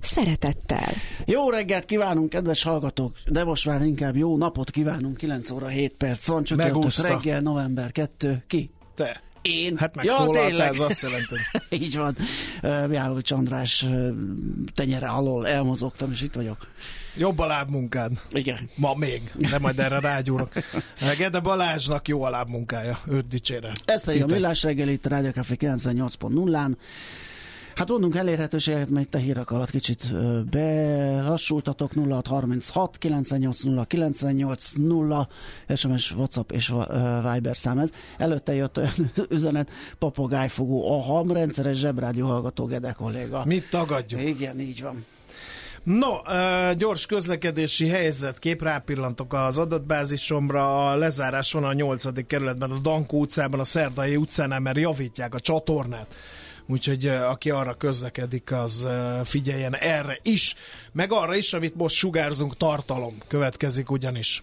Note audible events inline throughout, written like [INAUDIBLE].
szeretettel. Jó reggelt kívánunk, kedves hallgatók, de most már inkább jó napot kívánunk, 9 óra 7 perc van, csak reggel, november 2, ki? Te. Én? Hát megszólaltál, ja, ez azt jelenti. [LAUGHS] Így van. Mihálovics András tenyere alól elmozogtam, és itt vagyok. Jobb a lábmunkád. Igen. Ma még, de majd erre rágyúrok. Gede Balázsnak jó a lábmunkája, őt dicsére. Ez pedig Tite. a Millás reggel itt a Rádió 98.0-án. Hát mondunk elérhetőséget, mert itt a hírek alatt kicsit belassultatok 0636 980 980 SMS, WhatsApp és Viber szám ez. Előtte jött olyan [LAUGHS] üzenet, papagájfogó, a rendszeres zsebrádió hallgató Gede kolléga. Mit tagadjuk? Igen, így van. No, gyors közlekedési helyzet, kép rápillantok az adatbázisomra, a lezárás van a 8. kerületben, a Dankó utcában, a Szerdai utcánál, mert javítják a csatornát úgyhogy aki arra közlekedik, az figyeljen erre is, meg arra is, amit most sugárzunk, tartalom következik ugyanis.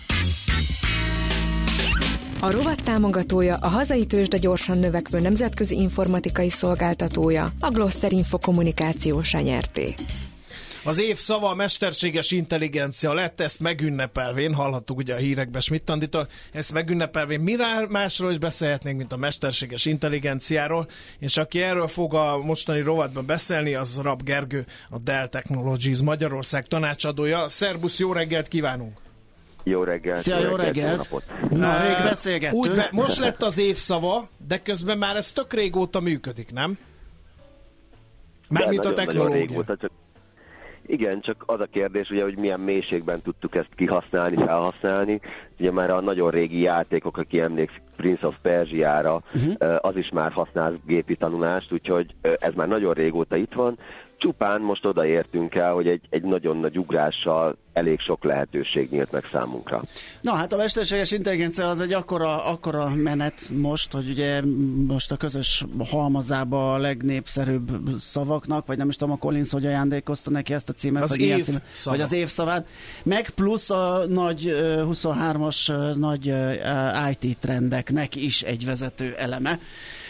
A rovat támogatója a hazai tőzsde gyorsan növekvő nemzetközi informatikai szolgáltatója, a Gloster Info kommunikációs nyerté. Az év szava a mesterséges intelligencia lett, ezt megünnepelvén, hallhattuk ugye a hírekben Schmidt ezt megünnepelvén miről másról is beszélhetnénk, mint a mesterséges intelligenciáról, és aki erről fog a mostani rovatban beszélni, az Rab Gergő, a Dell Technologies Magyarország tanácsadója. Szerbusz, jó reggelt kívánunk! Jó reggelt! Szia, jó reggelt! Jó Na, rég beszélgettünk. Úgy be, most lett az évszava, de közben már ez tök régóta működik, nem? Mármint a technológia. Nagyon régóta, csak igen, csak az a kérdés, ugye, hogy milyen mélységben tudtuk ezt kihasználni, felhasználni. Ugye már a nagyon régi játékok, aki emlékszik Prince of Persia-ra, uh-huh. az is már használ gépi tanulást, úgyhogy ez már nagyon régóta itt van. Csupán most odaértünk el, hogy egy, egy nagyon nagy ugrással elég sok lehetőség nyílt meg számunkra. Na hát a mesterséges intelligencia az egy akkora, akkora menet most, hogy ugye most a közös halmazába a legnépszerűbb szavaknak, vagy nem is tudom, a Collins hogy ajándékozta neki ezt a címet, az vagy, év címet, vagy az évszavát, meg plusz a nagy 23-as nagy IT trendeknek is egy vezető eleme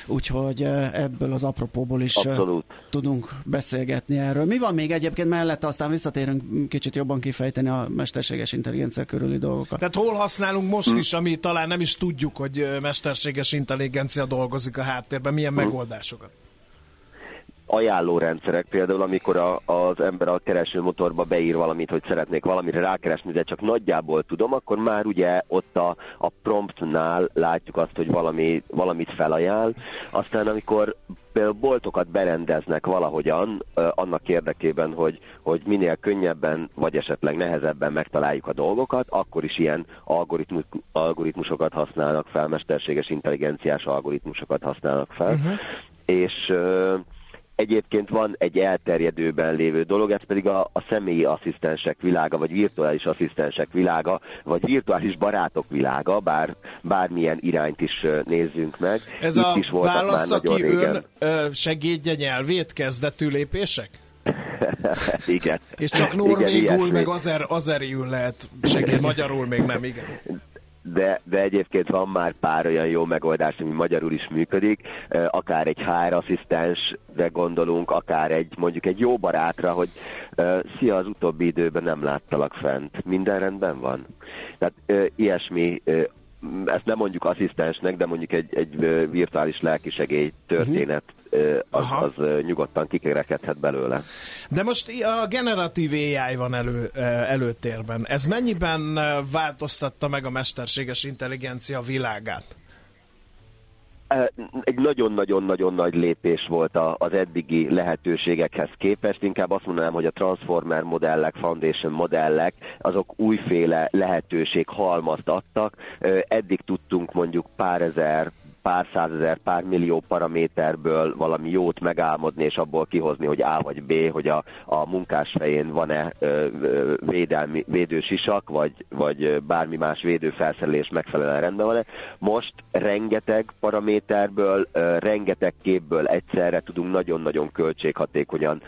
úgyhogy ebből az apropóból is Abszolút. tudunk beszélgetni erről. Mi van még egyébként mellette, aztán visszatérünk kicsit jobban kifejteni a mesterséges intelligencia körüli dolgokat. Tehát hol használunk most hm. is, ami talán nem is tudjuk, hogy mesterséges intelligencia dolgozik a háttérben, milyen hm. megoldásokat? Ajánlórendszerek, például amikor a, az ember a keresőmotorba beír valamit, hogy szeretnék valamire rákeresni, de csak nagyjából tudom, akkor már ugye ott a, a promptnál látjuk azt, hogy valami, valamit felajánl. Aztán amikor például boltokat berendeznek valahogyan annak érdekében, hogy, hogy minél könnyebben, vagy esetleg nehezebben megtaláljuk a dolgokat, akkor is ilyen algoritmus, algoritmusokat használnak fel, mesterséges intelligenciás algoritmusokat használnak fel. Uh-huh. És Egyébként van egy elterjedőben lévő dolog, ez pedig a, a személyi asszisztensek világa, vagy virtuális asszisztensek világa, vagy virtuális barátok világa, bár bármilyen irányt is nézzünk meg. Ez Itt a is válasz, aki ön segédje nyelvét kezdetű lépések? [LAUGHS] igen. És csak norvégul, igen, meg azer, azeriül lehet segéd, magyarul még nem, igen de, de egyébként van már pár olyan jó megoldás, ami magyarul is működik, akár egy HR asszisztensre gondolunk, akár egy mondjuk egy jó barátra, hogy szia, az utóbbi időben nem láttalak fent, minden rendben van. Tehát ilyesmi ezt nem mondjuk asszisztensnek, de mondjuk egy, egy virtuális lelkisegély történet az, az nyugodtan kikerekedhet belőle. De most a generatív AI van elő, előtérben. Ez mennyiben változtatta meg a mesterséges intelligencia világát? egy nagyon-nagyon-nagyon nagy lépés volt az eddigi lehetőségekhez képest. Inkább azt mondanám, hogy a Transformer modellek, Foundation modellek, azok újféle lehetőség halmazt adtak. Eddig tudtunk mondjuk pár ezer, pár százezer, pár millió paraméterből valami jót megálmodni, és abból kihozni, hogy A vagy B, hogy a, a munkás fején van-e védelmi, védősisak, vagy, vagy bármi más védőfelszerelés megfelelően rendben van-e. Most rengeteg paraméterből, rengeteg képből egyszerre tudunk nagyon-nagyon költséghatékonyan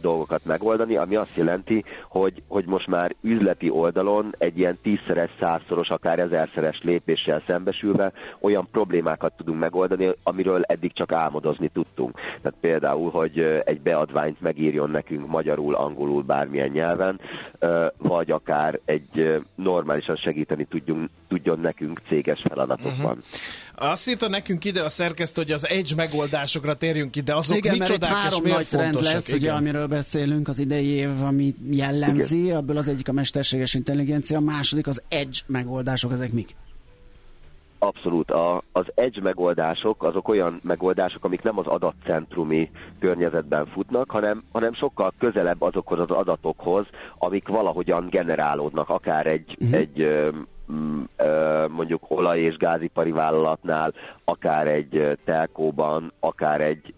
dolgokat megoldani, ami azt jelenti, hogy, hogy most már üzleti oldalon egy ilyen tízszeres, százszoros, akár ezerszeres lépéssel szembesülve olyan problémák problémákat tudunk megoldani, amiről eddig csak álmodozni tudtunk. Tehát például, hogy egy beadványt megírjon nekünk magyarul, angolul, bármilyen nyelven, vagy akár egy normálisan segíteni tudjunk, tudjon nekünk céges feladatokban. Uh-huh. Azt írta nekünk ide a szerkesztő, hogy az Edge megoldásokra térjünk ide. Azok Igen, micsodák mert három nagy trend lesz, Igen. ugye, amiről beszélünk az idei év, ami jellemzi, Igen. ebből az egyik a mesterséges intelligencia, a második az Edge megoldások, ezek mik? Abszolút. A, az edge megoldások azok olyan megoldások, amik nem az adatcentrumi környezetben futnak, hanem, hanem sokkal közelebb azokhoz az adatokhoz, amik valahogyan generálódnak, akár egy, uh-huh. egy mondjuk olaj- és gázipari vállalatnál, akár egy telkóban, akár egy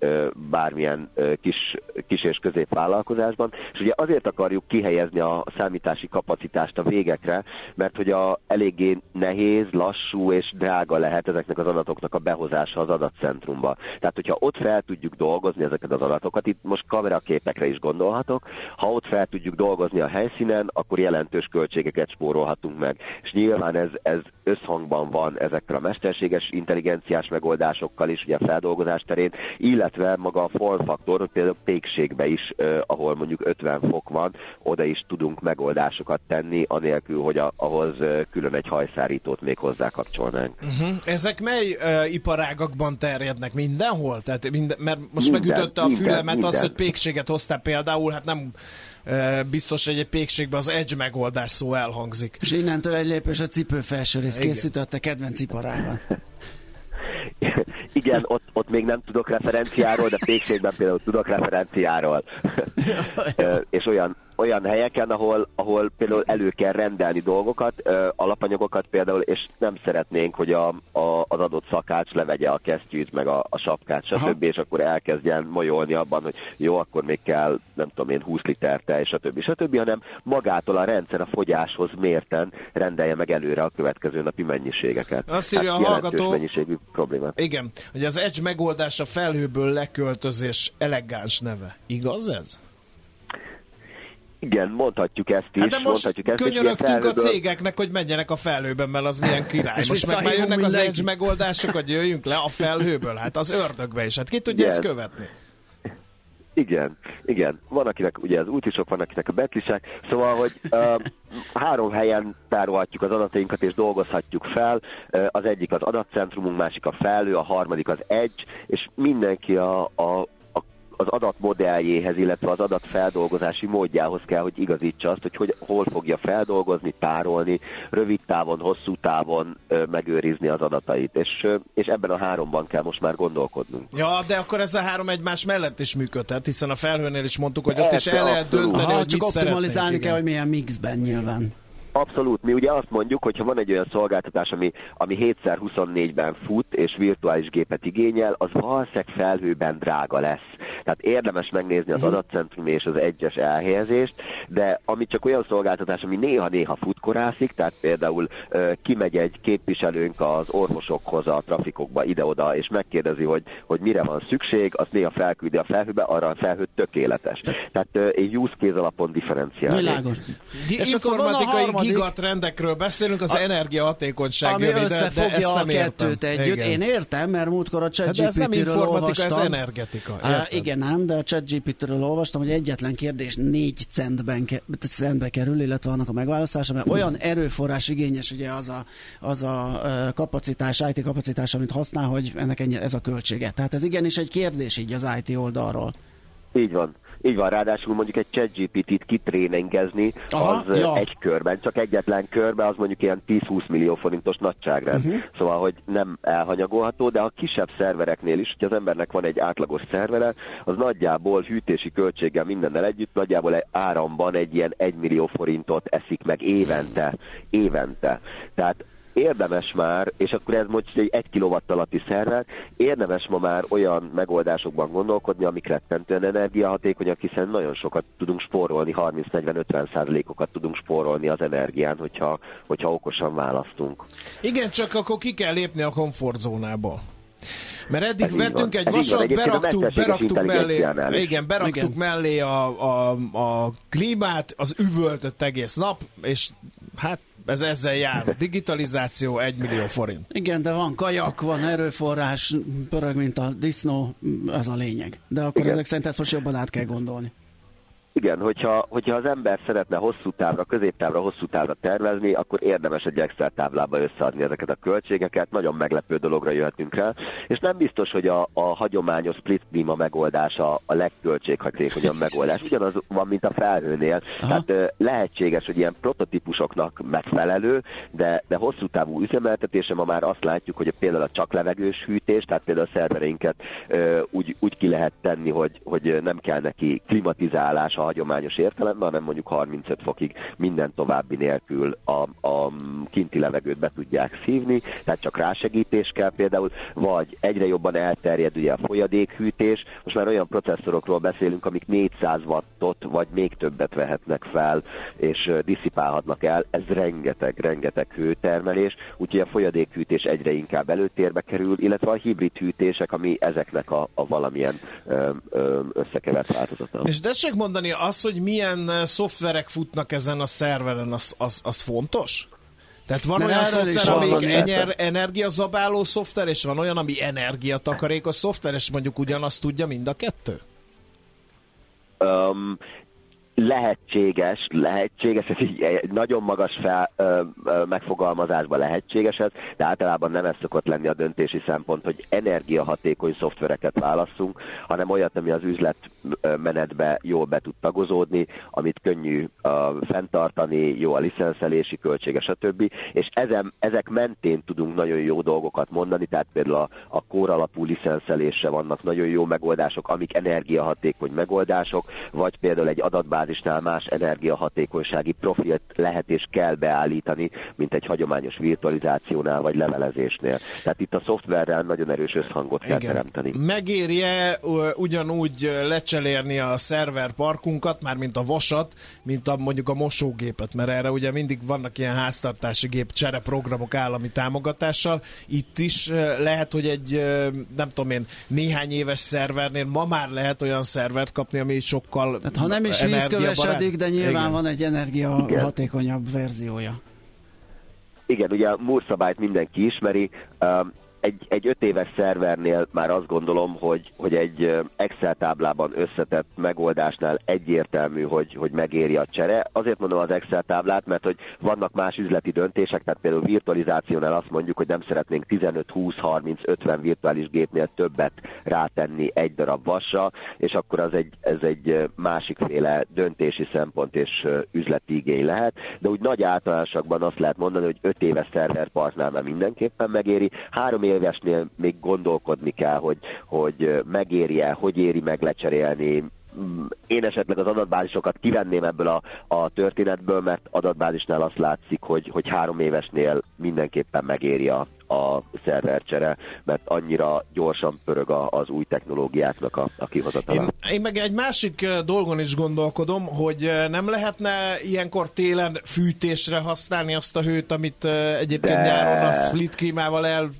bármilyen kis, kis és középvállalkozásban. És ugye azért akarjuk kihelyezni a számítási kapacitást a végekre, mert hogy a eléggé nehéz, lassú és drága lehet ezeknek az adatoknak a behozása az adatcentrumba. Tehát, hogyha ott fel tudjuk dolgozni ezeket az adatokat, itt most kameraképekre is gondolhatok, ha ott fel tudjuk dolgozni a helyszínen, akkor jelentős költségeket spórolhatunk meg. És nyilván nyilván ez, ez összhangban van ezekkel a mesterséges intelligenciás megoldásokkal is, ugye a feldolgozás terén, illetve maga a formfaktor, például pékségbe is, eh, ahol mondjuk 50 fok van, oda is tudunk megoldásokat tenni, anélkül, hogy a, ahhoz külön egy hajszárítót még hozzá kapcsolnánk. Uh-huh. Ezek mely uh, iparágakban terjednek? Mindenhol? Tehát minden, mert most minden, megütötte a fülemet minden, az, hogy pékséget hoztál például, hát nem biztos, hogy egy pékségben az edge megoldás szó elhangzik. És innentől egy lépés a cipő felső rész készítette kedvenc iparában. [LAUGHS] Igen, ott, ott még nem tudok referenciáról, de pékségben például tudok referenciáról. [LAUGHS] és olyan, olyan helyeken, ahol, ahol például elő kell rendelni dolgokat, ö, alapanyagokat például, és nem szeretnénk, hogy a, a, az adott szakács levegye a kesztyűt, meg a, a sapkát, stb., és akkor elkezdjen majolni abban, hogy jó, akkor még kell, nem tudom én, 20 liter tej, stb., stb., hanem magától a rendszer a fogyáshoz mérten rendelje meg előre a következő napi mennyiségeket. Azt írja hát a hallgató, mennyiségű problémát. Igen, hogy az Edge megoldása felhőből leköltözés elegáns neve. Igaz ez? Igen, mondhatjuk ezt is. Hát de most mondhatjuk ezt könyörögtünk a cégeknek, hogy menjenek a felhőben, mert az milyen király. És most meg már jönnek az edge megoldások, hogy jöjjünk le a felhőből. Hát az ördögbe is. Hát ki tudja ezt követni? Igen, igen. Van akinek ugye az útisok, van akinek a betlisek, szóval, hogy uh, három helyen tárolhatjuk az adatainkat és dolgozhatjuk fel. Uh, az egyik az adatcentrumunk, másik a felhő, a harmadik az edge, és mindenki a, a az adatmodelljéhez, illetve az adatfeldolgozási módjához kell, hogy igazítsa azt, hogy, hogy hol fogja feldolgozni, tárolni, rövid távon, hosszú távon ö, megőrizni az adatait. És, ö, és ebben a háromban kell most már gondolkodnunk. Ja, de akkor ez a három egymás mellett is működhet, hiszen a felhőnél is mondtuk, hogy ott is el lehet dönteni, Aha, hogy csak optimalizálni kell, hogy milyen mixben nyilván. Abszolút. Mi ugye azt mondjuk, hogy ha van egy olyan szolgáltatás, ami, ami 7x24-ben fut és virtuális gépet igényel, az valószínűleg felhőben drága lesz. Tehát érdemes megnézni az mhm. adatcentrum és az egyes elhelyezést, de ami csak olyan szolgáltatás, ami néha-néha futkorászik, tehát például uh, kimegy egy képviselőnk az orvosokhoz a trafikokba ide-oda, és megkérdezi, hogy, hogy mire van szükség, azt néha felküldi a felhőbe, arra a felhő tökéletes. Tehát uh, egy use case alapon differenciálni. Világos. És informatikai gigatrendekről beszélünk, az energiahatékonyság ami jön ide, de ezt nem a kettőt értem. együtt. Igen. Én értem, mert múltkor a chat hát ez nem informatika, ez energetika. Á, igen, nem, de a chat GPT-ről olvastam, hogy egyetlen kérdés 4 centben ke, centbe kerül, illetve annak a megválaszolása, mert olyan erőforrás igényes ugye az a, az a kapacitás, IT kapacitás, amit használ, hogy ennek ennyi, ez a költsége. Tehát ez igenis egy kérdés így az IT oldalról. Így van. Így van, ráadásul mondjuk egy ChatGPT-t kitréningezni, Aha, az ja. egy körben, csak egyetlen körben, az mondjuk ilyen 10-20 millió forintos nagyságrend. Uh-huh. Szóval, hogy nem elhanyagolható, de a kisebb szervereknél is, hogyha az embernek van egy átlagos szervere, az nagyjából hűtési költséggel mindennel együtt, nagyjából egy áramban egy ilyen 1 millió forintot eszik meg évente. Évente. Tehát érdemes már, és akkor ez most egy 1 kW alatti szerver, érdemes ma már olyan megoldásokban gondolkodni, amik rettentően energiahatékonyak, hiszen nagyon sokat tudunk spórolni, 30-40-50 százalékokat tudunk spórolni az energián, hogyha, hogyha okosan választunk. Igen, csak akkor ki kell lépni a komfortzónából. Mert eddig Ez vettünk egy vasat, beraktuk, beraktuk mellé, igen, beraktuk Igen. mellé a, a, a klímát, az üvöltött egész nap, és hát ez ezzel jár. Digitalizáció 1 millió forint. Igen, de van kajak, van erőforrás, pörög, mint a disznó, ez a lényeg. De akkor Igen. ezek szerint ezt most jobban át kell gondolni. Igen, hogyha, hogyha az ember szeretne hosszú távra, középtávra, hosszú távra tervezni, akkor érdemes egy Excel táblába összeadni ezeket a költségeket, nagyon meglepő dologra jöhetünk rá, és nem biztos, hogy a, a hagyományos split klíma megoldása a legköltséghatékonyabb megoldás. Ugyanaz van, mint a felhőnél. Aha. Tehát lehetséges, hogy ilyen prototípusoknak megfelelő, de, de hosszú távú üzemeltetése ma már azt látjuk, hogy például a csak levegős hűtés, tehát például a szervereinket úgy, úgy ki lehet tenni, hogy, hogy nem kell neki klimatizálás hagyományos értelemben, hanem mondjuk 35 fokig minden további nélkül a, a kinti levegőt be tudják szívni, tehát csak rásegítés kell például, vagy egyre jobban elterjed ugye a folyadékhűtés, most már olyan processzorokról beszélünk, amik 400 wattot, vagy még többet vehetnek fel, és diszipálhatnak el, ez rengeteg, rengeteg hőtermelés, úgyhogy a folyadékhűtés egyre inkább előtérbe kerül, illetve a hibrid hűtések, ami ezeknek a, a valamilyen ö, ö, összekevert változata. És tessék mondani, az, hogy milyen eh, szoftverek futnak ezen a szerveren, az, az, az fontos? Tehát van Mert olyan szoftver, ami ener, energiazabáló szoftver, és van olyan, ami energiatakarékos szoftver, és mondjuk ugyanazt tudja mind a kettő? Um, lehetséges, lehetséges, ez így egy nagyon magas fel, ö, ö, megfogalmazásban lehetséges ez, de általában nem ez szokott lenni a döntési szempont, hogy energiahatékony szoftvereket válasszunk, hanem olyat, ami az üzletmenetbe jól be tud tagozódni, amit könnyű ö, fenntartani, jó a licenszelési költsége, stb. És ezen, ezek mentén tudunk nagyon jó dolgokat mondani, tehát például a, a kóralapú licenszelésre vannak nagyon jó megoldások, amik energiahatékony megoldások, vagy például egy fázisnál más energiahatékonysági profilt lehet és kell beállítani, mint egy hagyományos virtualizációnál vagy levelezésnél. Tehát itt a szoftverrel nagyon erős összhangot kell Igen. teremteni. Megérje ugyanúgy lecselérni a szerver parkunkat, már mint a vasat, mint a, mondjuk a mosógépet, mert erre ugye mindig vannak ilyen háztartási gép csereprogramok állami támogatással. Itt is lehet, hogy egy nem tudom én, néhány éves szervernél ma már lehet olyan szervert kapni, ami sokkal hát, ha nem is 10 megkövesedik, de nyilván Igen. van egy energia Igen. hatékonyabb verziója. Igen, ugye a Moore mindenki ismeri, um, egy, egy öt éves szervernél már azt gondolom, hogy, hogy egy Excel táblában összetett megoldásnál egyértelmű, hogy, hogy megéri a csere. Azért mondom az Excel táblát, mert hogy vannak más üzleti döntések, tehát például virtualizációnál azt mondjuk, hogy nem szeretnénk 15, 20, 30, 50 virtuális gépnél többet rátenni egy darab vasra, és akkor az egy, ez egy másikféle döntési szempont és üzleti igény lehet, de úgy nagy általánosakban azt lehet mondani, hogy 5 éves szerverpartnál már mindenképpen megéri, három évesnél még gondolkodni kell, hogy, hogy megéri-e, hogy éri meg lecserélni, Mm, én esetleg az adatbázisokat kivenném ebből a, a történetből, mert adatbázisnál azt látszik, hogy, hogy három évesnél mindenképpen megéri a, a szervercsere, mert annyira gyorsan pörög a, az új technológiáknak a, a kihozatala. Én, én meg egy másik dolgon is gondolkodom, hogy nem lehetne ilyenkor télen fűtésre használni azt a hőt, amit egyébként De- nyáron azt split klímával el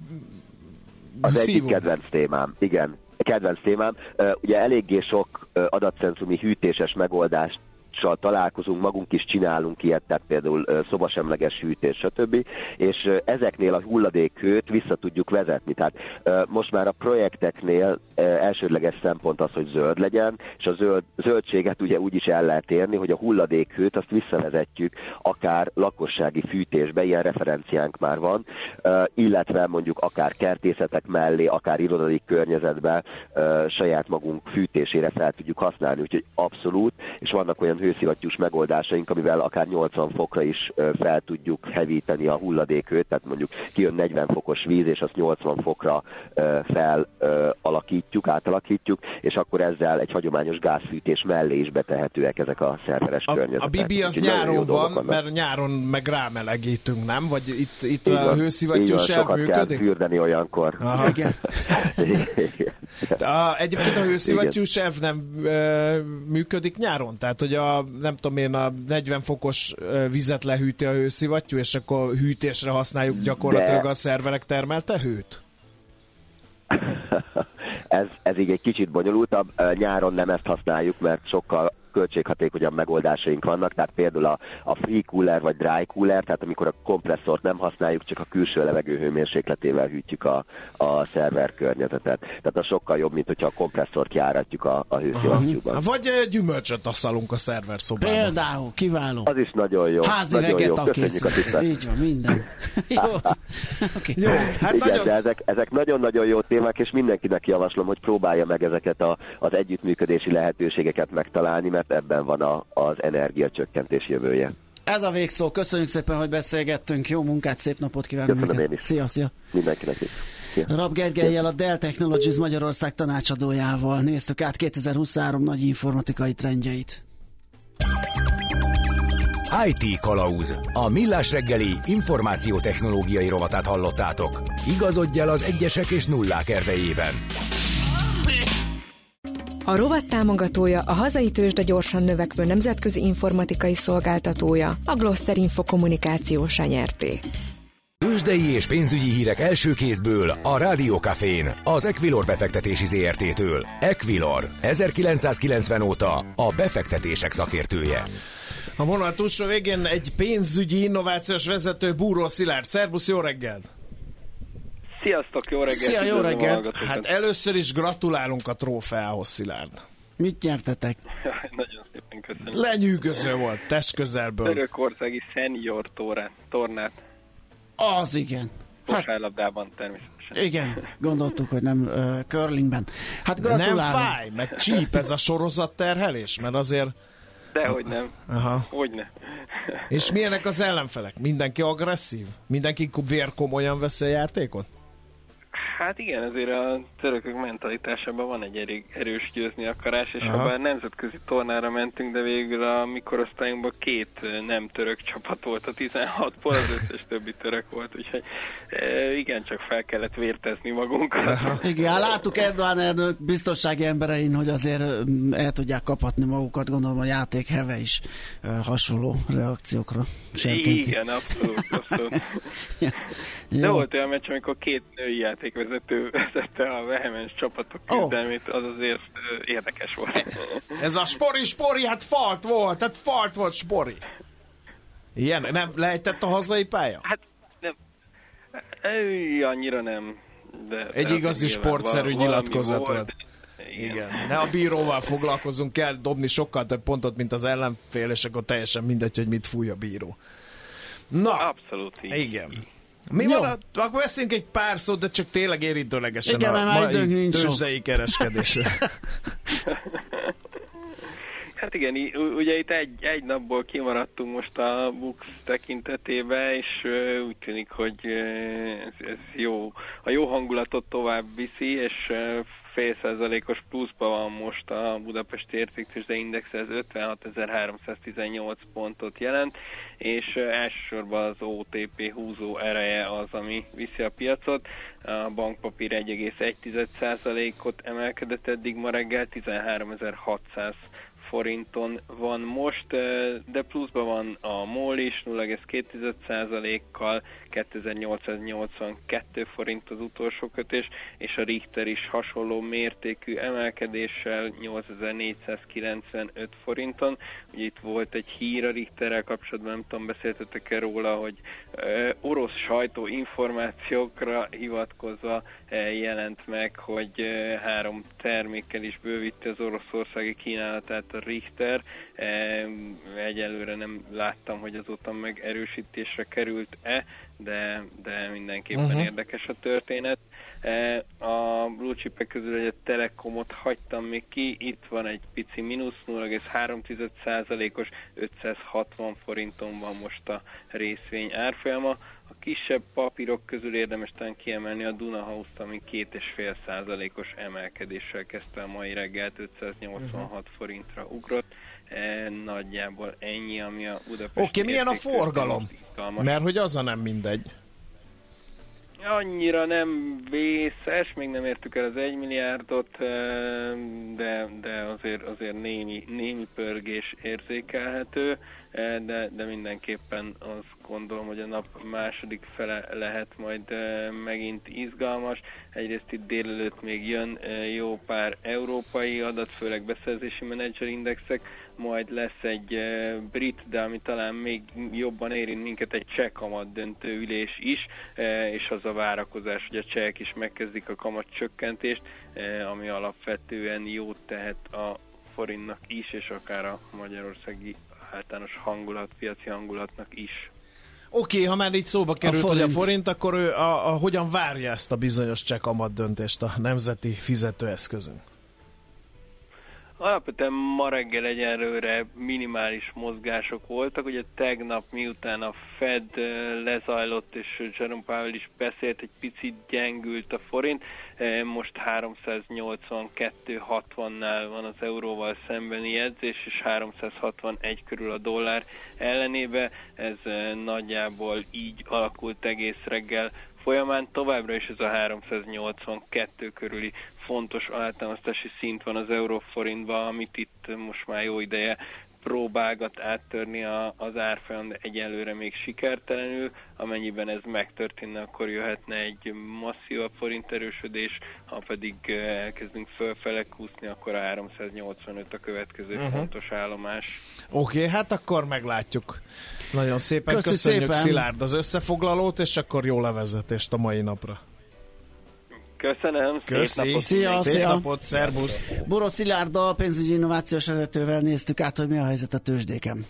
Az egyik szívunk. kedvenc témám, igen. Kedvenc témám. Ugye eléggé sok ö, adatszenzumi hűtéses megoldást hőszivattyússal találkozunk, magunk is csinálunk ilyet, tehát például szobasemleges hűtés, stb. És ezeknél a hulladékhőt vissza tudjuk vezetni. Tehát most már a projekteknél elsődleges szempont az, hogy zöld legyen, és a zöld, zöldséget ugye úgy is el lehet érni, hogy a hulladékhőt azt visszavezetjük akár lakossági fűtésbe, ilyen referenciánk már van, illetve mondjuk akár kertészetek mellé, akár irodai környezetbe saját magunk fűtésére fel tudjuk használni, úgyhogy abszolút, és vannak olyan hőszivattyús megoldásaink, amivel akár 80 fokra is fel tudjuk hevíteni a hulladékhőt, tehát mondjuk kijön 40 fokos víz, és azt 80 fokra felalakítjuk, átalakítjuk, és akkor ezzel egy hagyományos gázfűtés mellé is betehetőek ezek a szerveres a, környezetek. A Bibi az Úgyhogy nyáron van, mert nyáron meg rámelegítünk, nem? Vagy itt, itt így a hőszivattyús elműködik? kell fürdeni olyankor. Aha. Igen. [LAUGHS] A, egyébként a hőszivattyús elv nem e, működik nyáron? Tehát, hogy a, nem tudom én, a 40 fokos vizet lehűti a hőszivattyú, és akkor hűtésre használjuk gyakorlatilag De... a szerverek termelte hőt? [LAUGHS] ez, ez így egy kicsit bonyolultabb. Nyáron nem ezt használjuk, mert sokkal költséghatékonyabb megoldásaink vannak, tehát például a, a free cooler vagy dry cooler, tehát amikor a kompresszort nem használjuk, csak a külső levegő hőmérsékletével hűtjük a, a szerver környezetet. Tehát az sokkal jobb, mint hogyha a kompresszort járatjuk a, a hőszivattyúban. Vagy gyümölcsöt asszalunk a szerver szobában. Például, kiváló. Az is nagyon jó. Házi nagyon jó. Köszönjük a tisztelt. Így van, minden. [LAUGHS] jó. okay. jó. Hát Igen, nagyon... de ezek, ezek nagyon-nagyon jó témák, és mindenkinek javaslom, hogy próbálja meg ezeket a, az együttműködési lehetőségeket megtalálni, mert mert ebben van a, az energiacsökkentés jövője. Ez a végszó. Köszönjük szépen, hogy beszélgettünk. Jó munkát, szép napot kívánok Köszönöm neked. Én is. Szia, szia. Mindenkinek is. Rab Gergelyel, a Dell Technologies Magyarország tanácsadójával néztük át 2023 nagy informatikai trendjeit. IT Kalauz. A millás reggeli információtechnológiai rovatát hallottátok. Igazodj el az egyesek és nullák erdejében. A rovat támogatója a hazai tőzsde gyorsan növekvő nemzetközi informatikai szolgáltatója, a Gloster Info kommunikációs nyerté. Tőzsdei és pénzügyi hírek első kézből a Rádiókafén, az Equilor befektetési ZRT-től. Equilor, 1990 óta a befektetések szakértője. A vonal túlsó végén egy pénzügyi innovációs vezető, Búró Szilárd. Szerbusz, jó reggelt! Sziasztok, jó reggelt! Szia, jó reggelt! Hát először is gratulálunk a trófeához, Szilárd. Mit nyertetek? [LAUGHS] Nagyon szépen köszönöm. Lenyűgöző volt, test közelből. Törökországi senior tornát. Az igen. Kosárlabdában hát, természetesen. Igen, [LAUGHS] gondoltuk, hogy nem uh, curlingben. Hát gratulálunk. Nem fáj, meg csíp ez a sorozatterhelés, mert azért... Dehogy nem. Aha. Hogy ne. És milyenek az ellenfelek? Mindenki agresszív? Mindenki vérkomolyan veszi a játékot? Hát igen, azért a törökök mentalitásában van egy elég erős győzni akarás, és ha bár nemzetközi tornára mentünk, de végül a mikorosztályunkban két nem török csapat volt a 16-ból, az összes többi török volt, úgyhogy igen, csak fel kellett vértezni magunkat. Aha. Igen, hát láttuk Erdogán elnök biztonsági emberein, hogy azért el tudják kapatni magukat, gondolom a játék heve is hasonló reakciókra. Serkenti. Igen, abszolút, abszolút. [LAUGHS] ja. De volt olyan meccs, amikor két női játékvezető [LAUGHS] vezette a vehemens csapatok küzdelmét, az azért érdekes volt. [LAUGHS] Ez a spori, spori, hát falt volt, hát falt volt spori. Ilyen, nem lejtett a hazai pálya? Hát nem, annyira nem. De, Egy de igazi sportszerű nyilatkozat volt. volt. Igen. Igen. Ne a bíróval foglalkozunk, kell dobni sokkal több pontot, mint az ellenfél, és akkor teljesen mindegy, hogy mit fúj a bíró. Na, Abszolút így. Igen. Mi Jó. van? Akkor veszünk egy pár szót, de csak tényleg érintőlegesen Igen, a mai tőzsdei kereskedésre. [LAUGHS] Hát igen, ugye itt egy, egy napból kimaradtunk most a Bux tekintetébe, és úgy tűnik, hogy ez, ez jó. A jó hangulatot tovább viszi, és fél százalékos pluszban van most a Budapesti Értéktőzsde Index, ez 56.318 pontot jelent, és elsősorban az OTP húzó ereje az, ami viszi a piacot. A bankpapír 1,1%-ot emelkedett eddig ma reggel, 13.600 forinton van most, de pluszban van a MOL is 0,2%-kal, 2882 forint az utolsó kötés, és a Richter is hasonló mértékű emelkedéssel 8495 forinton. Ugye itt volt egy hír a Richterrel kapcsolatban, nem tudom, beszéltetek-e róla, hogy orosz sajtó információkra hivatkozva jelent meg, hogy három termékkel is bővíti az oroszországi kínálatát a Richter. Egyelőre nem láttam, hogy azóta megerősítésre került-e, de, de mindenképpen uh-huh. érdekes a történet. A blue chipek közül egy Telekomot hagytam még ki, itt van egy pici mínusz, 0,3%-os, 560 forinton van most a részvény árfolyama. A kisebb papírok közül érdemes talán kiemelni a Dunahouse-t, ami 2,5%-os emelkedéssel kezdte a mai reggelt, 586 uh-huh. forintra ugrott. E, nagyjából ennyi, ami a Budapest. Oké, okay, milyen a forgalom? Mert hogy az a nem mindegy annyira nem vészes, még nem értük el az egy milliárdot, de, de azért, azért némi, némi pörgés érzékelhető, de, de mindenképpen azt gondolom, hogy a nap második fele lehet majd megint izgalmas. Egyrészt itt délelőtt még jön jó pár európai adat, főleg beszerzési menedzserindexek, majd lesz egy brit, de ami talán még jobban érint minket, egy cseh kamat döntő ülés is, és az a várakozás, hogy a csehek is megkezdik a kamat csökkentést, ami alapvetően jót tehet a forintnak is, és akár a magyarországi általános hangulat, piaci hangulatnak is. Oké, okay, ha már így szóba került, a forint. hogy a forint, akkor ő a, a, hogyan várja ezt a bizonyos cseh kamat döntést a nemzeti fizetőeszközünk? Alapvetően ma reggel egyelőre minimális mozgások voltak. Ugye tegnap miután a Fed lezajlott és Jerome Powell is beszélt, egy picit gyengült a forint. Most 382.60-nál van az euróval szembeni jegyzés, és 361 körül a dollár ellenébe. Ez nagyjából így alakult egész reggel folyamán továbbra is ez a 382 körüli fontos általánosztási szint van az euróforintban, amit itt most már jó ideje próbálgat áttörni a, az árfolyam, de egyelőre még sikertelenül. Amennyiben ez megtörténne, akkor jöhetne egy masszívabb forint erősödés, ha pedig elkezdünk fölfele kúszni, akkor a 385 a következő uh-huh. fontos állomás. Oké, okay, hát akkor meglátjuk. Nagyon szépen Köszi köszönjük szépen. Szilárd az összefoglalót, és akkor jó levezetést a mai napra. Köszönöm, Köszi. szép napot. Szia, szép szia. napot, szervusz. Boros Szilárd, a pénzügyi innovációs vezetővel néztük át, hogy mi a helyzet a tőzsdéken.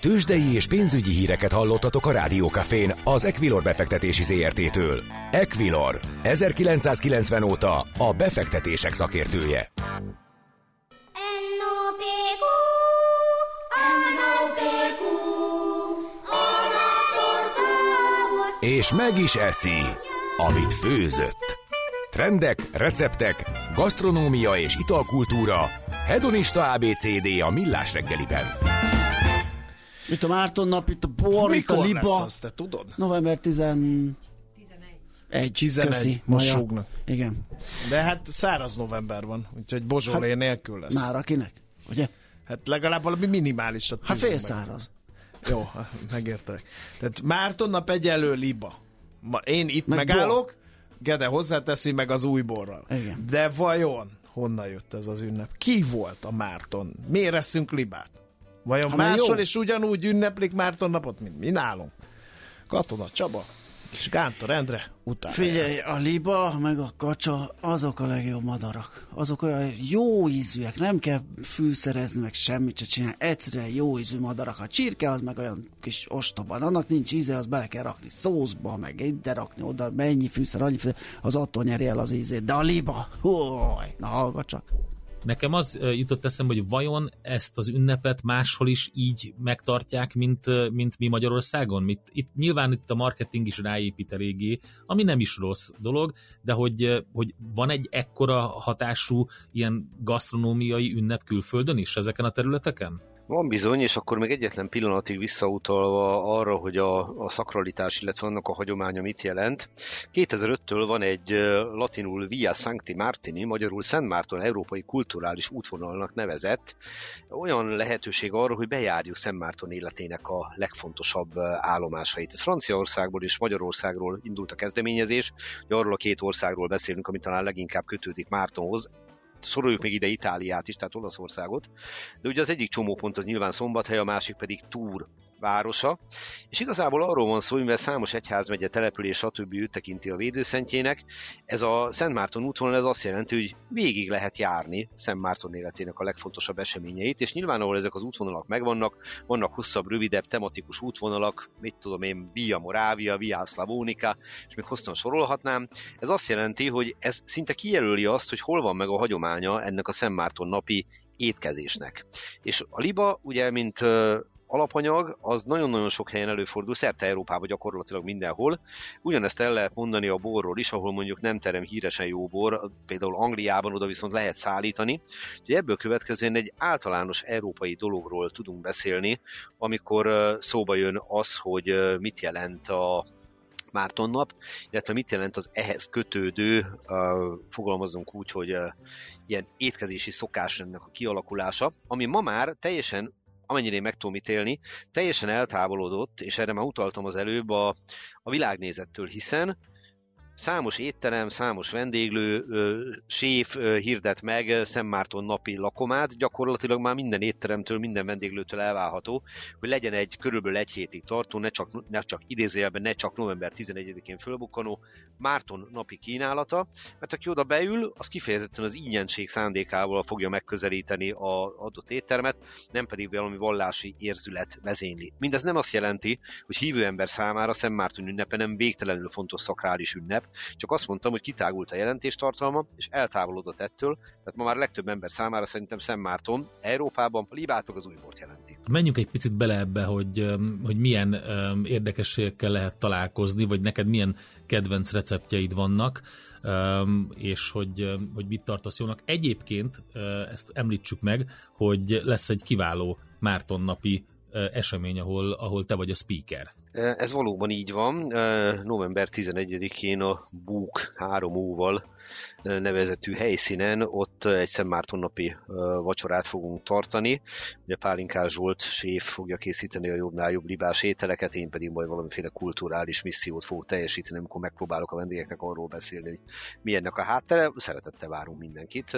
Tőzsdei és pénzügyi híreket hallottatok a Rádiókafén az Equilor befektetési ZRT-től. Equilor, 1990 óta a befektetések szakértője. És meg is eszi amit főzött. Trendek, receptek, gasztronómia és italkultúra. Hedonista ABCD a millás reggeliben. Itt a Márton nap, itt a bor, itt a liba. Lesz az, te tudod? November 10... 11. 11. Köszi, most súgnak. Igen. De hát száraz november van, úgyhogy bozsólé hát, nélkül lesz. Már akinek, ugye? Hát legalább valami minimálisat. Hát félszáraz. Jó, [LAUGHS] megértek. Tehát Márton nap egyelő liba. Én itt meg megállok, bor. Gede hozzáteszi meg az új borral. Igen. De vajon honnan jött ez az ünnep? Ki volt a Márton? Miért eszünk libát? Vajon hát máshol is ugyanúgy ünneplik Márton napot, mint mi nálunk? Katona Csaba és Gántor Endre után. Figyelj, a liba meg a kacsa azok a legjobb madarak. Azok olyan jó ízűek, nem kell fűszerezni, meg semmit se csinálni. Egyszerűen jó ízű madarak. A csirke az meg olyan kis ostoba. Annak nincs íze, az bele kell rakni szószba, meg ide rakni oda, mennyi fűszer, annyi fűszer, az attól nyeri el az ízét. De a liba, hú, na hallgat csak. Nekem az jutott eszembe, hogy vajon ezt az ünnepet máshol is így megtartják, mint, mint mi Magyarországon? Mit, itt, nyilván itt a marketing is ráépít eléggé, ami nem is rossz dolog, de hogy, hogy van egy ekkora hatású ilyen gasztronómiai ünnep külföldön is ezeken a területeken? Van bizony, és akkor még egyetlen pillanatig visszautalva arra, hogy a, a szakralitás, illetve annak a hagyománya mit jelent. 2005-től van egy latinul Via Sancti Martini, magyarul Szent Márton Európai Kulturális Útvonalnak nevezett olyan lehetőség arra, hogy bejárjuk Szent Márton életének a legfontosabb állomásait. Ez Franciaországból és Magyarországról indult a kezdeményezés, hogy arról a két országról beszélünk, ami talán leginkább kötődik Mártonhoz, soroljuk még ide Itáliát is, tehát Olaszországot, de ugye az egyik csomópont az nyilván Szombathely, a másik pedig Túr városa, és igazából arról van szó, mivel számos egyházmegye település, stb. őt tekinti a védőszentjének, ez a Szent Márton útvonal ez azt jelenti, hogy végig lehet járni Szent Márton életének a legfontosabb eseményeit, és nyilván ahol ezek az útvonalak megvannak, vannak hosszabb, rövidebb, tematikus útvonalak, mit tudom én, Via Moravia, Via Slavonica, és még hosszan sorolhatnám. Ez azt jelenti, hogy ez szinte kijelöli azt, hogy hol van meg a hagyománya ennek a Szent Márton napi étkezésnek. És a liba, ugye, mint alapanyag, az nagyon-nagyon sok helyen előfordul, szerte Európában gyakorlatilag mindenhol. Ugyanezt el lehet mondani a borról is, ahol mondjuk nem terem híresen jó bor, például Angliában oda viszont lehet szállítani. Úgyhogy ebből következően egy általános európai dologról tudunk beszélni, amikor szóba jön az, hogy mit jelent a Márton nap, illetve mit jelent az ehhez kötődő, uh, fogalmazunk úgy, hogy uh, ilyen étkezési szokásrendnek a kialakulása, ami ma már teljesen amennyire én meg tudom ítélni, teljesen eltávolodott, és erre már utaltam az előbb a, a világnézettől, hiszen Számos étterem, számos vendéglő, séf hirdet meg Szentmárton napi lakomát, gyakorlatilag már minden étteremtől, minden vendéglőtől elválható, hogy legyen egy körülbelül egy hétig tartó, ne csak, ne csak idézőjelben, ne csak november 11-én fölbukkanó Márton napi kínálata, mert aki oda beül, az kifejezetten az ígyenség szándékával fogja megközelíteni a adott éttermet, nem pedig valami vallási érzület vezényli. Mindez nem azt jelenti, hogy hívő ember számára Szent Márton ünnepe nem végtelenül fontos szakrális ünnep, csak azt mondtam, hogy kitágult a jelentéstartalma, és eltávolodott ettől, tehát ma már legtöbb ember számára szerintem Szent Márton Európában a libát meg az újbort jelenti. Menjünk egy picit bele ebbe, hogy, hogy milyen érdekességekkel lehet találkozni, vagy neked milyen kedvenc receptjeid vannak, és hogy, hogy mit tartasz jónak. Egyébként ezt említsük meg, hogy lesz egy kiváló Márton napi esemény, ahol, ahol te vagy a speaker. Ez valóban így van. November 11-én a Búk 3 óval nevezetű helyszínen, ott egy Szent vacsorát fogunk tartani. Ugye Pálinkás Zsolt séf fogja készíteni a jobbnál jobb libás ételeket, én pedig majd valamiféle kulturális missziót fogok teljesíteni, amikor megpróbálok a vendégeknek arról beszélni, hogy mi ennek a háttere. Szeretettel várunk mindenkit.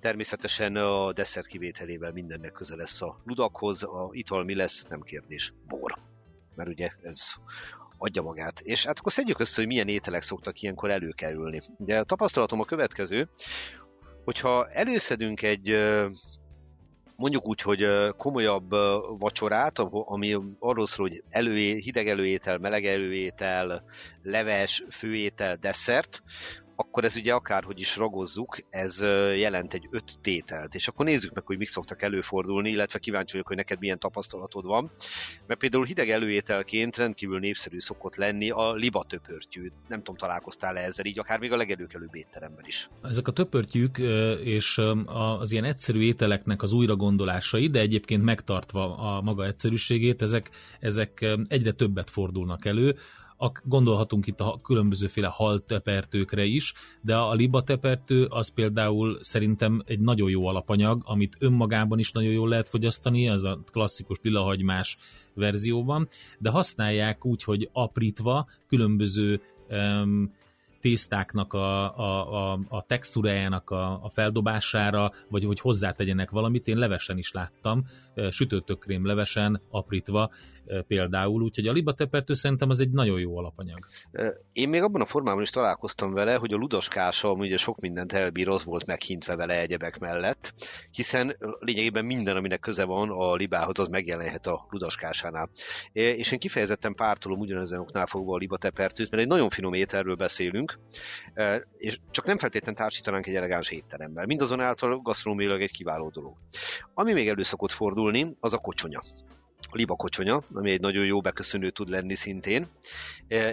Természetesen a desszert kivételével mindennek köze lesz a ludakhoz, a ital mi lesz, nem kérdés, bor mert ugye ez adja magát. És hát akkor szedjük össze, hogy milyen ételek szoktak ilyenkor előkerülni. Ugye a tapasztalatom a következő, hogyha előszedünk egy mondjuk úgy, hogy komolyabb vacsorát, ami arról szól, hogy előé, hideg előétel, meleg előétel, leves, főétel, desszert, akkor ez ugye akárhogy is ragozzuk, ez jelent egy öt tételt. És akkor nézzük meg, hogy mik szoktak előfordulni, illetve kíváncsi vagyok, hogy neked milyen tapasztalatod van. Mert például hideg előételként rendkívül népszerű szokott lenni a liba töpörtyű. Nem tudom, találkoztál-e ezzel így, akár még a legelőkelőbb étteremben is. Ezek a töpörtyűk és az ilyen egyszerű ételeknek az újragondolásai, de egyébként megtartva a maga egyszerűségét, ezek, ezek egyre többet fordulnak elő gondolhatunk itt a különbözőféle haltepertőkre is, de a libatepertő az például szerintem egy nagyon jó alapanyag, amit önmagában is nagyon jól lehet fogyasztani, az a klasszikus lilahagymás verzióban, de használják úgy, hogy aprítva különböző um, tésztáknak a, a, a, a textúrájának a, a feldobására, vagy hogy hozzátegyenek valamit. Én levesen is láttam, sütőtökrém levesen, aprítva, például, úgyhogy a libatepertő szerintem az egy nagyon jó alapanyag. Én még abban a formában is találkoztam vele, hogy a ludaskása, ami ugye sok mindent elbír, az volt meghintve vele egyebek mellett, hiszen lényegében minden, aminek köze van a libához, az megjelenhet a ludaskásánál. És én kifejezetten pártolom ugyanezen oknál fogva a libatepertőt, mert egy nagyon finom ételről beszélünk, és csak nem feltétlenül társítanánk egy elegáns étteremben. Mindazonáltal gasztronómiailag egy kiváló dolog. Ami még elő szokott fordulni, az a kocsonya a libakocsonya, ami egy nagyon jó beköszönő tud lenni szintén,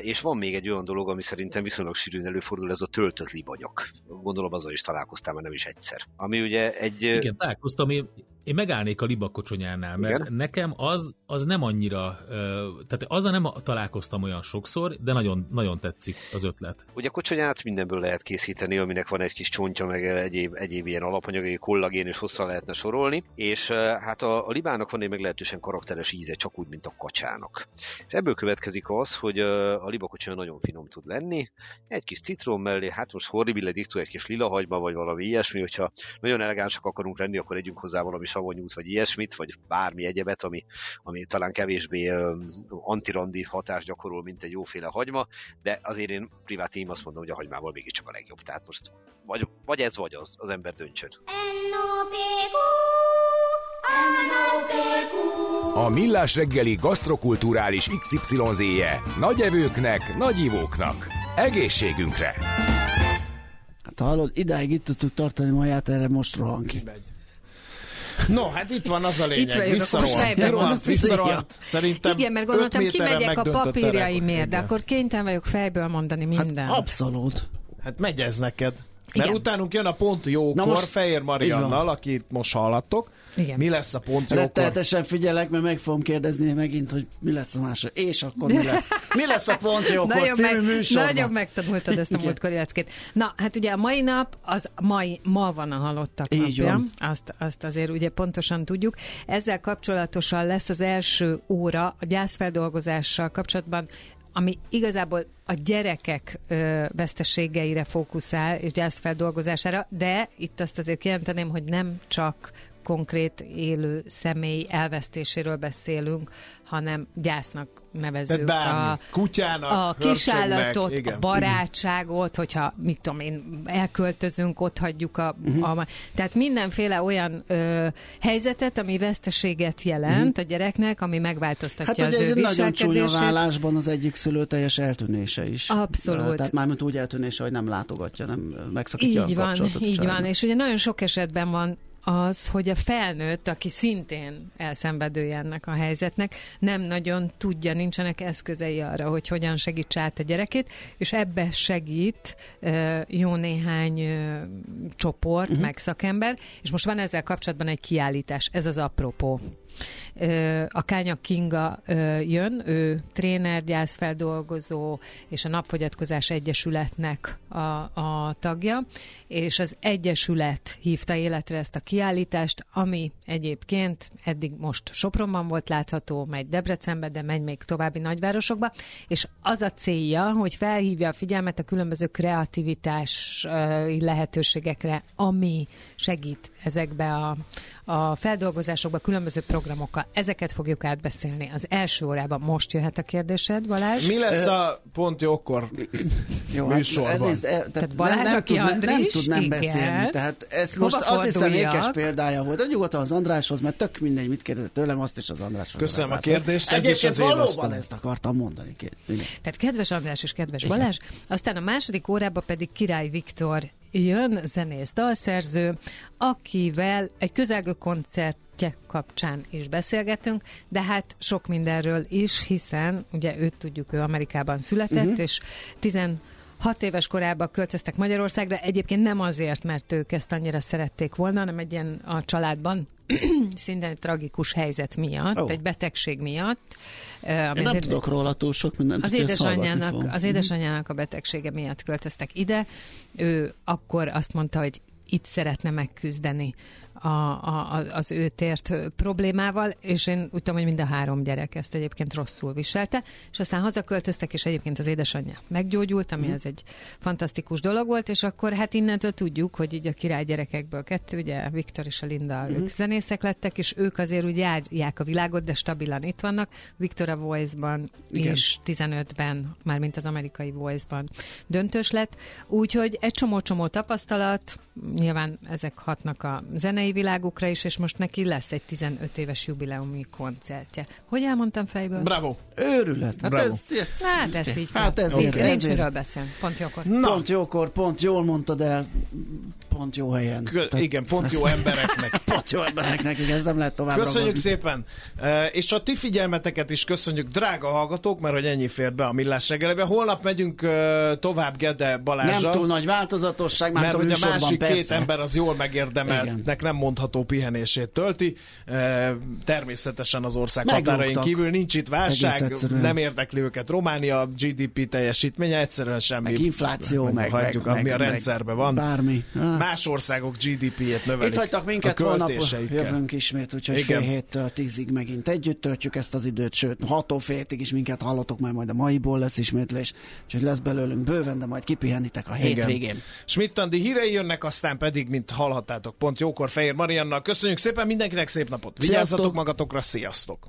és van még egy olyan dolog, ami szerintem viszonylag sűrűn előfordul, ez a töltött libagyak. Gondolom azzal is találkoztál, mert nem is egyszer. Ami ugye egy... Igen, találkoztam, én, én megállnék a libakocsonyánál, mert Igen. nekem az, az nem annyira, tehát azzal nem találkoztam olyan sokszor, de nagyon, nagyon tetszik az ötlet. Ugye kocsonyát mindenből lehet készíteni, aminek van egy kis csontja, meg egyéb, egyéb ilyen alapanyagai, kollagén és hosszá lehetne sorolni, és hát a, a libának van egy meglehetősen karakteres íze, csak úgy, mint a kacsának. És ebből következik az, hogy a libakocsonya nagyon finom tud lenni, egy kis citrom mellé, hát most horribile dictu, egy kis lilahagyma, vagy valami ilyesmi, hogyha nagyon elegánsak akarunk lenni, akkor együnk hozzá valami savanyút, vagy ilyesmit, vagy bármi egyebet, ami, ami talán kevésbé antirandi hatást gyakorol, mint egy jóféle hagyma, de azért én privát én azt mondom, hogy a hagymával mégiscsak a legjobb. Tehát most vagy, vagy ez, vagy az, az ember döntsön. A Millás reggeli gasztrokulturális XYZ-je nagy evőknek, nagy ivóknak. Egészségünkre! Hát hallod, idáig itt tudtuk tartani maját, erre most rohan ki. No, hát itt van az a lényeg. Itt vagyok, van. visszarolt. Szerintem Igen, mert gondoltam, kimegyek a papírjaimért, de akkor kénytelen vagyok fejből mondani minden. Hát abszolút. Hát megy ez neked. Mert Igen. utánunk jön a pont jókor, most- Fehér. Mariannal, akit most hallattok. Igen. Mi lesz a pont jókor? Rettenetesen figyelek, mert meg fogom kérdezni megint, hogy mi lesz a másod. És akkor mi lesz? Mi lesz a pont [LAUGHS] jókor Nagyon, című meg, műsorban? nagyon megtanultad ezt a múltkori leckét. Na, hát ugye a mai nap, az mai, ma van a halottak Így napja. van. Azt, azt azért ugye pontosan tudjuk. Ezzel kapcsolatosan lesz az első óra a gyászfeldolgozással kapcsolatban ami igazából a gyerekek ö, veszteségeire fókuszál, és gyászfeldolgozására, de itt azt azért kijelenteném, hogy nem csak konkrét élő személy elvesztéséről beszélünk, hanem gyásznak nevezzük bármi. a, Kutyának, a kisállatot, igen. a barátságot, hogyha mit tudom én, elköltözünk, ott hagyjuk a... Mhm. a tehát mindenféle olyan ö, helyzetet, ami veszteséget jelent a gyereknek, ami megváltoztatja Mhm. Hát az ő egy nagyon csúnya vállásban az egyik szülő teljes eltűnése is. Abszolút. Tehát mármint úgy eltűnése, hogy nem látogatja, nem megszakítja Így a van, így van. És ugye nagyon sok esetben van az, hogy a felnőtt, aki szintén elszenvedője ennek a helyzetnek, nem nagyon tudja, nincsenek eszközei arra, hogy hogyan segítse át a gyerekét, és ebbe segít jó néhány csoport, uh-huh. meg szakember, és most van ezzel kapcsolatban egy kiállítás, ez az apropó. A Kánya Kinga jön, ő tréner, gyászfeldolgozó és a Napfogyatkozás Egyesületnek a, a tagja, és az Egyesület hívta életre ezt a kiállítást, ami egyébként eddig most Sopronban volt látható, megy Debrecenbe, de megy még további nagyvárosokba, és az a célja, hogy felhívja a figyelmet a különböző kreativitás lehetőségekre, ami segít ezekbe a, a feldolgozásokba, különböző programokkal. Ezeket fogjuk átbeszélni. Az első órában most jöhet a kérdésed, Balázs. Mi lesz a pont jókor Jó, műsorban? nézd, e, tehát Tehát Balázs, nem, nem, aki tud, nem, nem Andris, tud nem igen. beszélni. Tehát ez Hova most azt hiszem ékes példája volt. Nyugodtan az Andráshoz, mert tök mindegy, mit kérdezett tőlem, azt is az Andráshoz. Köszönöm a kérdést, ez is az én valóban ösztönöm. ezt akartam mondani. Két- igen. Tehát kedves András és kedves Balázs, aztán a második órában pedig Király Viktor jön, zenész, dalszerző, akivel egy közelgő koncertje kapcsán is beszélgetünk, de hát sok mindenről is, hiszen ugye őt tudjuk, ő Amerikában született, uh-huh. és 16 éves korában költöztek Magyarországra, egyébként nem azért, mert ők ezt annyira szerették volna, hanem egy ilyen a családban [CLEARS THROAT] szintén egy tragikus helyzet miatt, oh. egy betegség miatt. ami Én nem azért- tudok róla túl sok mindent. az édesanyjának, az édesanyjának a betegsége miatt költöztek ide. Ő akkor azt mondta, hogy itt szeretne megküzdeni a, a, az ő tért ö, problémával, és én úgy tudom, hogy mind a három gyerek ezt egyébként rosszul viselte, és aztán hazaköltöztek, és egyébként az édesanyja meggyógyult, ami ez egy fantasztikus dolog volt, és akkor hát innentől tudjuk, hogy így a király gyerekekből kettő, ugye Viktor és a Linda, ők zenészek lettek, és ők azért úgy járják a világot, de stabilan itt vannak. Viktor a Voice-ban Igen. és 15-ben, mármint az amerikai Voice-ban döntős lett. Úgyhogy egy csomó-csomó tapasztalat, nyilván ezek hatnak a zenei világukra is, és most neki lesz egy 15 éves jubileumi koncertje. Hogy elmondtam fejből? Bravo! Őrület. Hát Bravo. ez, Hát ezt így Hát kell. ezért- Nincs- Nincs miről beszélni. Pont jókor. Na. Pont jókor, pont jól mondtad el. Pont jó helyen. Kö- igen, pont jó embereknek. [LAUGHS] pont jó embereknek, igen, ez nem lehet tovább Köszönjük ragozni. szépen! E, és a ti figyelmeteket is köszönjük, drága hallgatók, mert hogy ennyi fért be a millás reggelibe. Holnap megyünk e, tovább Gede Balázsral. Nem túl nagy változatosság, már mert hogy a másik persze. két ember az jól megérdemeltnek nem mondható pihenését tölti. Természetesen az ország Meglógtak. határain kívül nincs itt válság, nem érdekli őket Románia GDP teljesítménye, egyszerűen semmi. Meg infláció, meg, hagyjuk, meg, ami meg, a rendszerben van. Bármi. Ah. Más országok GDP-jét növelik. Itt hagytak minket, holnap jövünk ismét, úgyhogy Igen. fél héttől tízig megint együtt töltjük ezt az időt, sőt, hatól fél hétig is minket hallotok, majd majd a maiból lesz ismétlés, úgyhogy lesz belőlünk bőven, de majd kipihenitek a hétvégén. Schmidt-Andi hírei jönnek, aztán pedig, mint hallhattátok, pont jókor Fehér Mariannak. Köszönjük szépen mindenkinek, szép napot! Vigyázzatok Sziasztok! magatokra, sziasztok!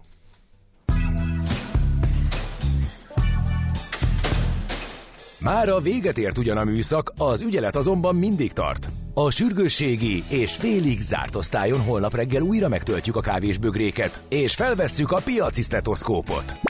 Már a véget ért ugyan a műszak, az ügyelet azonban mindig tart. A sürgősségi és félig zárt osztályon holnap reggel újra megtöltjük a kávésbögréket, és felvesszük a piaci stetoszkópot.